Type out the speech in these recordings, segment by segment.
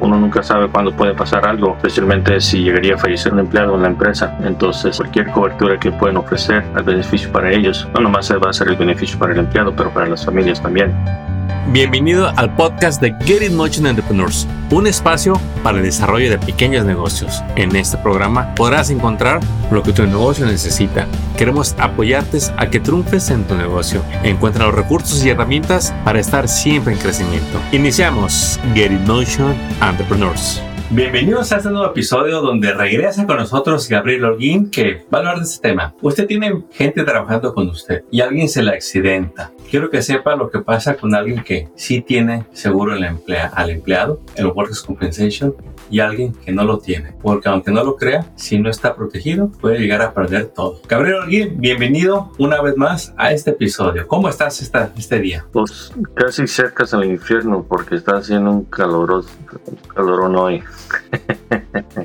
uno nunca sabe cuándo puede pasar algo, especialmente si llegaría a fallecer un empleado en la empresa. Entonces, cualquier cobertura que pueden ofrecer al beneficio para ellos, no nomás va a ser el beneficio para el empleado, pero para las familias también. Bienvenido al podcast de Get It Motion Entrepreneurs, un espacio para el desarrollo de pequeños negocios. En este programa podrás encontrar lo que tu negocio necesita. Queremos apoyarte a que triunfes en tu negocio. Encuentra los recursos y herramientas para estar siempre en crecimiento. Iniciamos Get It Motion Entrepreneurs. Bienvenidos a este nuevo episodio donde regresa con nosotros Gabriel Holguín que va a hablar de este tema. Usted tiene gente trabajando con usted y alguien se le accidenta. Quiero que sepa lo que pasa con alguien que sí tiene seguro el emplea, al empleado, el Workers' Compensation, y alguien que no lo tiene. Porque aunque no lo crea, si no está protegido, puede llegar a perder todo. Gabriel Holguín, bienvenido una vez más a este episodio. ¿Cómo estás esta, este día? Pues casi cerca al infierno porque está haciendo un calorón, calorón hoy.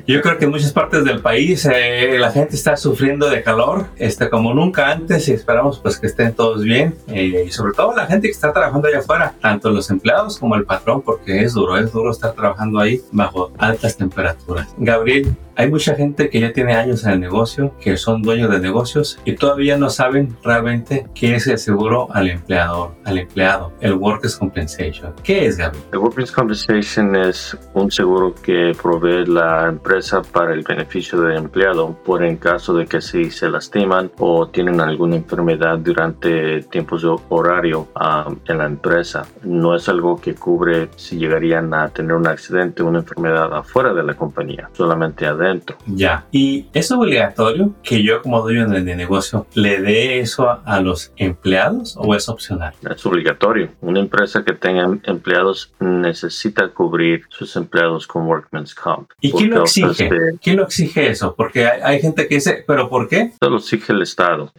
Yo creo que en muchas partes del país eh, la gente está sufriendo de calor, este, como nunca antes, y esperamos pues que estén todos bien. Eh, y sobre todo la gente que está trabajando allá afuera, tanto los empleados como el patrón, porque es duro, es duro estar trabajando ahí bajo altas temperaturas. Gabriel, hay mucha gente que ya tiene años en el negocio, que son dueños de negocios y todavía no saben realmente qué es el seguro al empleador, al empleado, el Workers' Compensation. ¿Qué es, Gabriel? El Workers' Compensation es un seguro que provee la empresa para el beneficio del empleado por en caso de que si se lastiman o tienen alguna enfermedad durante tiempos de horario um, en la empresa. No es algo que cubre si llegarían a tener un accidente o una enfermedad afuera de la compañía, solamente adentro ya. ¿Y es obligatorio que yo como dueño de, negocio le dé eso a, los empleados o es opcional? Es obligatorio. Una empresa que tenga empleados necesita cubrir sus empleados con Workman's Comp. ¿Y quién lo exige? ¿Quién lo exige eso? Porque hay, gente que dice, ¿pero por qué? Eso lo exige el Estado.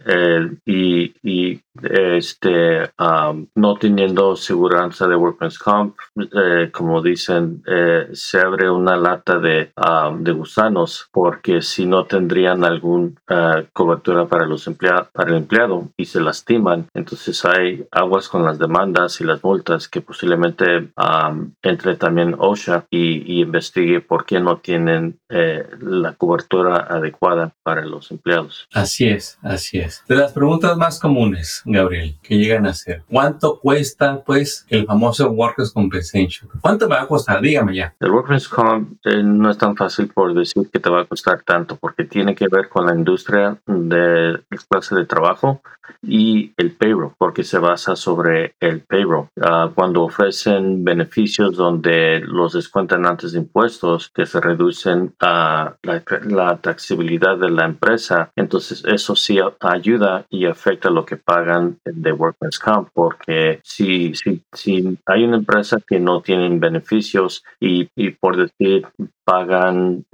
y, y este, um, no teniendo seguridad de Workman's Comp, eh, como dicen, eh, se abre una lata de, um, de gusanos porque si no tendrían alguna uh, cobertura para, los empleados para el empleado y se lastiman, entonces hay aguas con las demandas y las multas que posiblemente um, entre también OSHA y, investigue por qué no tienen eh, la cobertura adecuada para los empleados. Así es, así es. De las preguntas más comunes, Gabriel, que llegan a ser. ¿Cuánto cuesta, pues, el famoso Workers' Compensation? ¿Cuánto me va a costar? Dígame ya. El Workers' Comp eh, no es tan fácil por decir que te va a costar tanto, porque tiene que ver con la industria de la clase de trabajo y el payroll, porque se basa sobre el payroll. Ah, cuando ofrecen beneficios donde los descuentan antes de impuestos, que se reducen a la, la taxabilidad de la empresa, entonces eso sí ayuda y afecta lo que pagan de Workman's Comp, porque si, si, si hay una empresa que no tiene beneficios y, y por decir pagan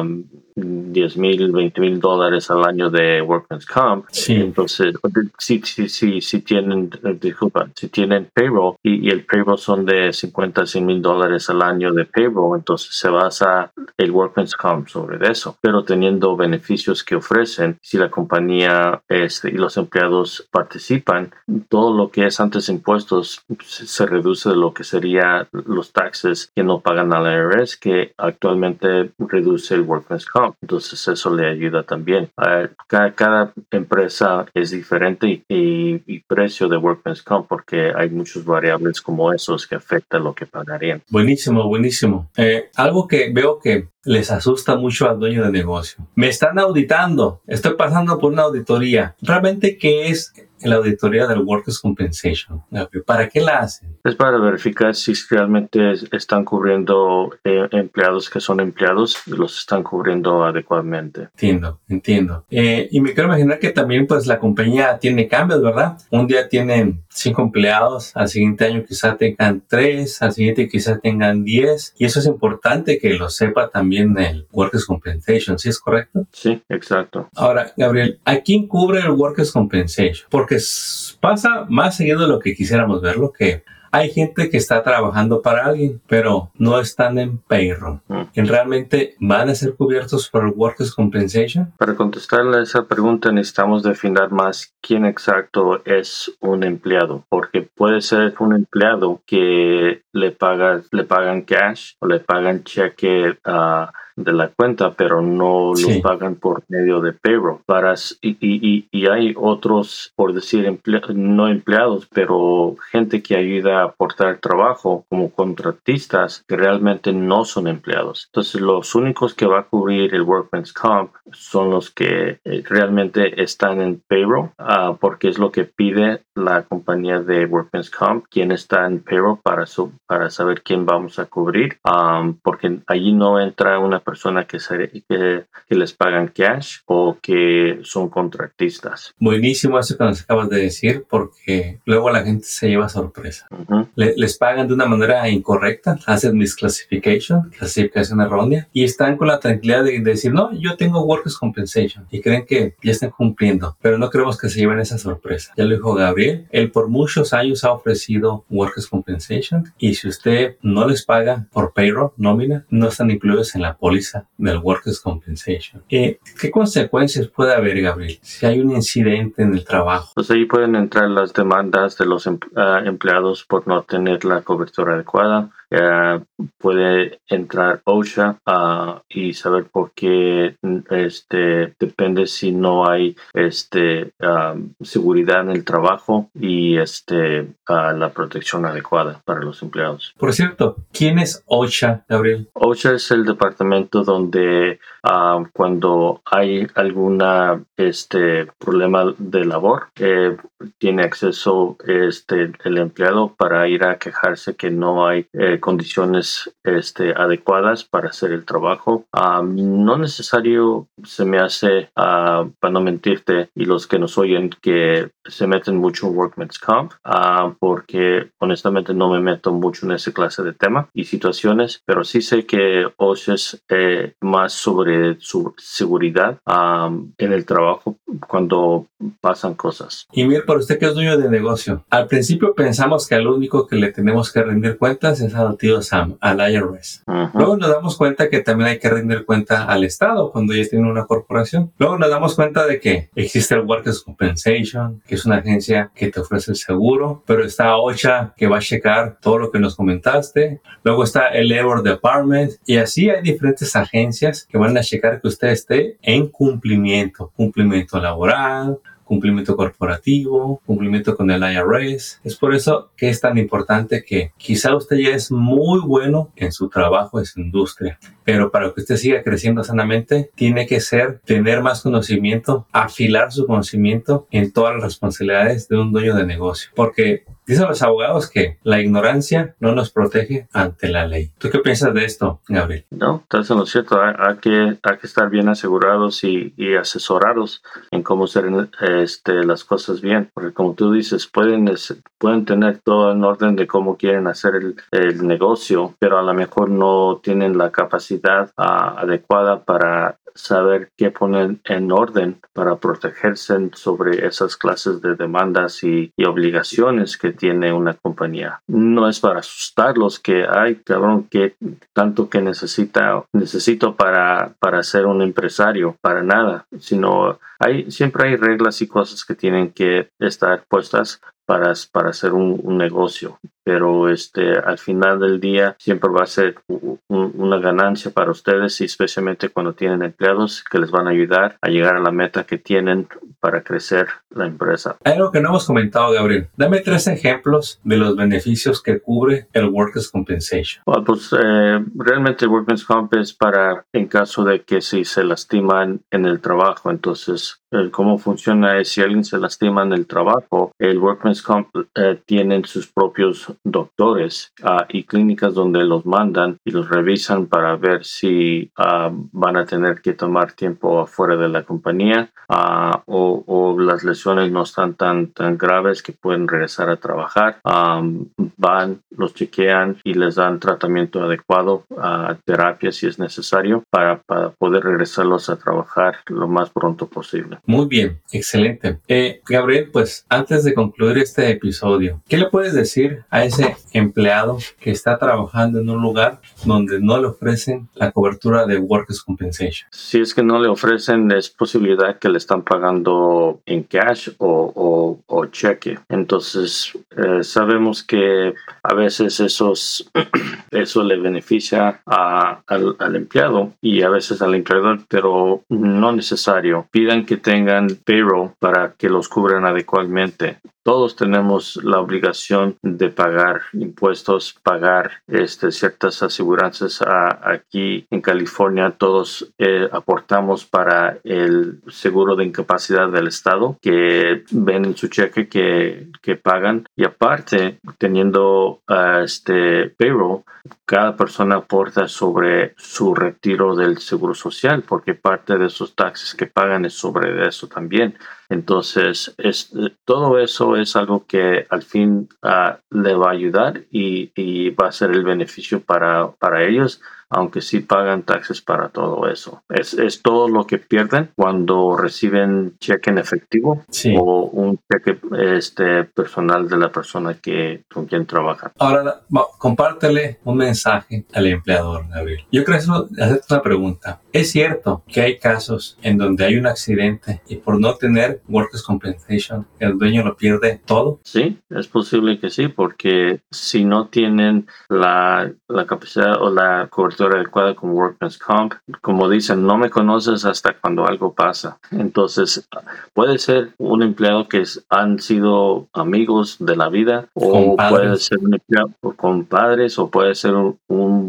um, 10 mil, 20 mil dólares al año de Workman's Comp. Entonces, si, si, si, si tienen, disculpa, si tienen payroll y, el payroll son de 50, 100 mil dólares al año de payroll, entonces se basa el Workman's Comp sobre eso. Pero teniendo beneficios que ofrecen, si la compañía este, y los empleados participan, todo lo que es antes impuestos se, reduce de lo que sería los taxes que no pagan a la IRS, que actualmente reduce el Workman's Comp. Entonces eso le ayuda también. Cada, cada empresa es diferente y, precio de Workman's Comp porque hay muchas variables como esos que afectan lo que pagarían. Buenísimo, buenísimo. Eh, algo que veo que les asusta mucho al dueño de negocio. Me están auditando, estoy pasando por una auditoría. ¿Realmente qué es la auditoría del Workers' Compensation? ¿Para qué la hacen? Es para verificar si realmente están cubriendo eh, empleados que son empleados y los están cubriendo adecuadamente. Entiendo, entiendo. Eh, y me quiero imaginar que también pues la compañía tiene cambios, ¿verdad? Un día tienen cinco empleados, al siguiente año quizá tengan tres, al siguiente quizá tengan diez. Y eso es importante que lo sepa también el Workers' Compensation, ¿sí es correcto? Sí, exacto. Ahora, Gabriel, ¿a quién cubre el Workers' Compensation? Porque pasa más seguido de lo que quisiéramos verlo, que hay gente que está trabajando para alguien, pero no están en payroll. ¿Y mm. realmente van a ser cubiertos por el Workers' Compensation? Para contestarle a esa pregunta necesitamos definir más quién exacto es un empleado, porque puede ser un empleado que le paga, le pagan cash o le pagan cheque a de la cuenta, pero no los pagan por medio de payroll. Para, y, y, y hay otros, por decir, no empleados, pero gente que ayuda a aportar trabajo como contratistas que realmente no son empleados. Entonces, los únicos que va a cubrir el Workman's Comp son los que eh, realmente están en payroll, ah, porque es lo que pide la compañía de Workman's Comp, quién está en payroll para, su, para saber quién vamos a cubrir, ah, porque allí no entra una persona que, que, les pagan cash o que son contratistas. Buenísimo eso que nos acabas de decir porque luego la gente se lleva sorpresa. les pagan de una manera incorrecta, hacen misclassification, clasificación errónea y están con la tranquilidad de, decir, no, yo tengo workers compensation y creen que ya están cumpliendo, pero no queremos que se lleven esa sorpresa. Ya lo dijo Gabriel, él por muchos años ha ofrecido workers compensation y si usted no les paga por payroll, nómina, no están incluidos en la póliza del Workers' Compensation. Eh, ¿Qué consecuencias puede haber, Gabriel, si hay un incidente en el trabajo? Pues ahí pueden entrar las demandas de los ah, empleados por no tener la cobertura adecuada, eh, puede entrar OSHA uh, y saber por qué este depende si no hay este um, seguridad en el trabajo y este uh, la protección adecuada para los empleados. Por cierto, ¿quién es OSHA, Gabriel? OSHA es el departamento donde uh, cuando hay alguna este problema de labor eh, tiene acceso este el empleado para ir a quejarse que no hay eh, condiciones este, adecuadas para hacer el trabajo. no necesario se me hace, uh, para no mentirte, y los que nos oyen, que se meten mucho en Workman's Comp, porque honestamente no me meto mucho en esa clase de tema y situaciones, pero sí sé que OSHA es eh, más sobre su seguridad en el trabajo cuando pasan cosas. Y mira, para usted que es dueño de negocio, al principio pensamos que al único que le tenemos que rendir cuentas es a tío Sam, al IRS. Luego nos damos cuenta que también hay que rendir cuenta al Estado cuando ya tiene una corporación. Luego nos damos cuenta de que existe el Workers' Compensation, que es una agencia que te ofrece el seguro, pero está OSHA que va a checar todo lo que nos comentaste. Luego está el Labor Department y así hay diferentes agencias que van a checar que usted esté en cumplimiento, cumplimiento laboral, cumplimiento corporativo, cumplimiento con el IRS. Es por eso que es tan importante que quizá usted ya es muy bueno en su trabajo, en su industria, pero para que usted siga creciendo sanamente, tiene que ser tener más conocimiento, afilar su conocimiento en todas las responsabilidades de un dueño de negocio, porque Dicen los abogados que la ignorancia no nos protege ante la ley. ¿Tú qué piensas de esto, Gabriel? No, estás en lo cierto. Hay, que, hay que estar bien asegurados y, asesorados en cómo hacer este, las cosas bien. Porque como tú dices, pueden, pueden tener todo en orden de cómo quieren hacer el, el negocio, pero a lo mejor no tienen la capacidad ah, adecuada para saber qué poner en orden para protegerse sobre esas clases de demandas y, obligaciones que tiene una compañía. No es para asustarlos que hay, cabrón, que tanto que necesita, necesito para, para ser un empresario, para nada, sino hay, siempre hay reglas y cosas que tienen que estar puestas para, para hacer un, negocio. Pero este, al final del día siempre va a ser una ganancia para ustedes y especialmente cuando tienen empleados que les van a ayudar a llegar a la meta que tienen para crecer la empresa. Hay algo que no hemos comentado, Gabriel. Dame tres ejemplos de los beneficios que cubre el Workers' Compensation. pues eh, realmente el Workers' Comp es para en caso de que si se lastiman en el trabajo. Entonces, cómo funciona es si alguien se lastima en el trabajo, el Workman's Comp eh, tienen sus propios doctores ah, y clínicas donde los mandan y los revisan para ver si ah, van a tener que tomar tiempo afuera de la compañía ah, o, las lesiones no están tan, tan graves que pueden regresar a trabajar. van, los chequean y les dan tratamiento adecuado, terapia si es necesario para, para poder regresarlos a trabajar lo más pronto posible. Muy bien, excelente. Eh, Gabriel, pues antes de concluir este episodio, ¿qué le puedes decir a ese empleado que está trabajando en un lugar donde no le ofrecen la cobertura de Workers' Compensation? Si es que no le ofrecen, es posibilidad que le están pagando en cash o, o, cheque. Entonces, eh, sabemos que a veces esos, eso le beneficia a, al, al, empleado y a veces al empleador, pero no necesario. Pidan que tengan payroll para que los cubran adecuadamente todos tenemos la obligación de pagar impuestos, pagar este, ciertas aseguranzas. aquí en California todos eh, aportamos para el seguro de incapacidad del Estado que ven en su cheque que, que pagan y aparte teniendo uh, este payroll cada persona aporta sobre su retiro del seguro social porque parte de esos taxes que pagan es sobre eso también. Entonces, es, todo eso es algo que al fin uh, le va a ayudar y, y, va a ser el beneficio para, para ellos aunque sí pagan taxes para todo eso. Es, es todo lo que pierden cuando reciben cheque en efectivo o un cheque este, personal de la persona que, con quien trabajan. Ahora, compártele un mensaje al empleador, Gabriel. Yo creo que hacer una pregunta. ¿Es cierto que hay casos en donde hay un accidente y por no tener Workers' Compensation el dueño lo pierde todo? Sí, es posible que sí, porque si no tienen la, la capacidad o la cobertura adecuada con Workman's Comp. Como dicen, no me conoces hasta cuando algo pasa. Entonces, puede ser un empleado que han sido amigos de la vida o puede ser un empleado con padres o puede ser un,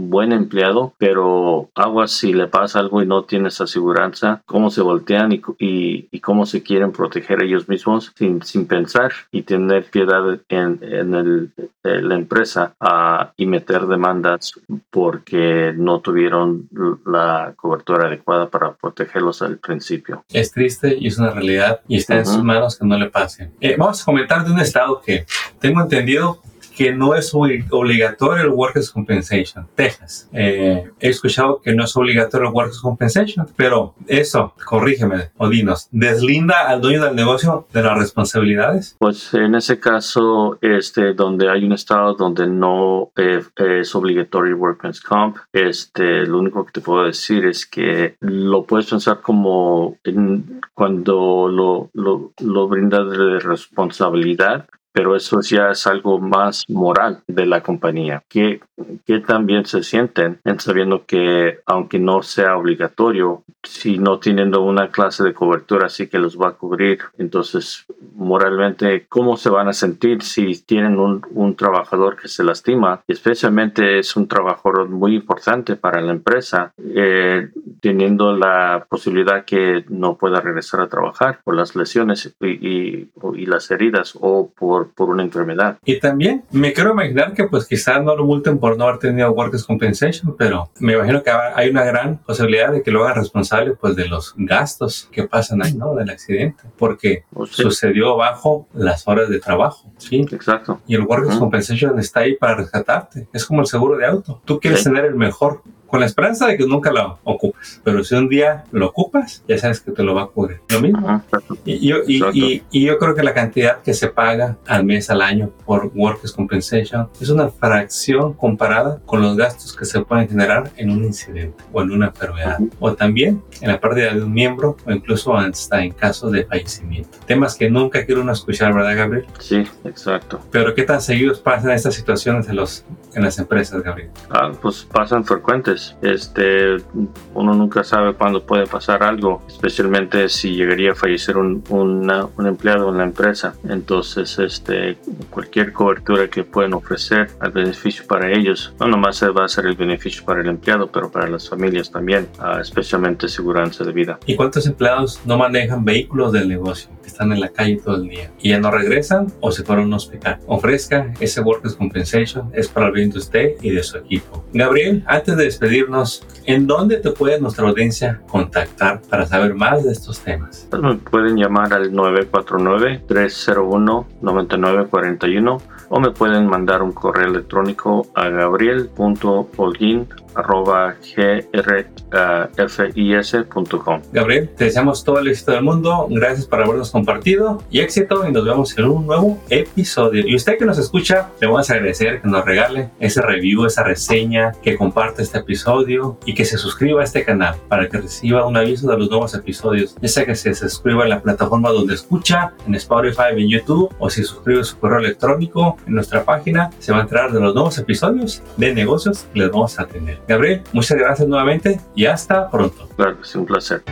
buen empleado, pero agua si le pasa algo y no tienes aseguranza, cómo se voltean y, y, cómo se quieren proteger ellos mismos sin, sin pensar y tener piedad en, en el, la empresa uh, y meter demandas porque no tuvieron la cobertura adecuada para protegerlos al principio. Es triste y es una realidad y está en sus manos que no le pase. Eh, vamos a comentar de un estado que tengo entendido que no es obligatorio el Workers' Compensation, Texas. Eh, he escuchado que no es obligatorio el Workers' Compensation, pero eso, corrígeme o dinos, ¿deslinda al dueño del negocio de las responsabilidades? Pues en ese caso, este, donde hay un estado donde no eh, es obligatorio el Workers' Comp, este, lo único que te puedo decir es que lo puedes pensar como cuando lo, lo, lo brinda de responsabilidad pero eso ya es algo más moral de la compañía, que, que también se sienten en sabiendo que aunque no sea obligatorio, si no tienen una clase de cobertura así que los va a cubrir, entonces moralmente, ¿cómo se van a sentir si tienen un, un trabajador que se lastima? Especialmente es un trabajador muy importante para la empresa, eh, teniendo la posibilidad que no pueda regresar a trabajar por las lesiones y, y, y las heridas o por por, una enfermedad. Y también me quiero imaginar que pues quizás no lo multen por no haber tenido Workers' Compensation, pero me imagino que hay una gran posibilidad de que lo hagan responsable pues de los gastos que pasan ahí, ¿no? Del accidente, porque pues sucedió bajo las horas de trabajo, ¿sí? Exacto. Y el Workers' Compensation está ahí para rescatarte. Es como el seguro de auto. Tú quieres tener el mejor con la esperanza de que nunca lo ocupes. Pero si un día lo ocupas, ya sabes que te lo va a cubrir. Lo mismo. y, yo, y, y, yo creo que la cantidad que se paga al mes, al año por Workers' Compensation es una fracción comparada con los gastos que se pueden generar en un incidente o en una enfermedad. O también en la pérdida de un miembro o incluso hasta en caso de fallecimiento. Temas que nunca quiero uno escuchar, ¿verdad, Gabriel? Sí, exacto. Pero ¿qué tan seguidos pasan estas situaciones en, los, en las empresas, Gabriel? Ah, pues pasan frecuentes este, uno nunca sabe cuándo puede pasar algo, especialmente si llegaría a fallecer un, un empleado en la empresa. Entonces, este, cualquier cobertura que pueden ofrecer al beneficio para ellos, no nomás va a ser el beneficio para el empleado, pero para las familias también, ah, especialmente seguridad de vida. ¿Y cuántos empleados no manejan vehículos del negocio? Que Están en la calle todo el día y ya no regresan o se fueron a un hospital. Ofrezca ese Workers Compensation, es para el bien de usted y de su equipo. Gabriel, antes de despedir despedirnos, ¿en dónde te puede nuestra audiencia contactar para saber más de estos temas? Me pueden llamar al 949-301-9941 o me pueden mandar un correo electrónico a gabriel.holguin arroba grfis.com. Gabriel, te deseamos todo el éxito del mundo. Gracias por habernos compartido y éxito y nos vemos en un nuevo episodio. Y usted que nos escucha, le vamos a agradecer que nos regale ese review, esa reseña, que comparte este episodio y que se suscriba a este canal para que reciba un aviso de los nuevos episodios. Ya sea que se suscriba en la plataforma donde escucha, en Spotify, en YouTube o si suscribe su correo electrónico en nuestra página, se va a enterar de los nuevos episodios de negocios que les vamos a tener. Gabriel, muchas gracias nuevamente y hasta pronto. Claro, es un placer.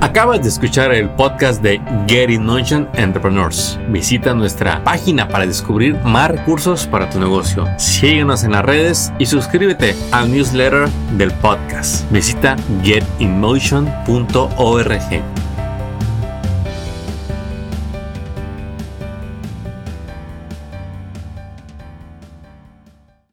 Acabas de escuchar el podcast de Get in Motion Entrepreneurs. Visita nuestra página para descubrir más recursos para tu negocio. Síguenos en las redes y suscríbete al newsletter del podcast. Visita getinmotion.org.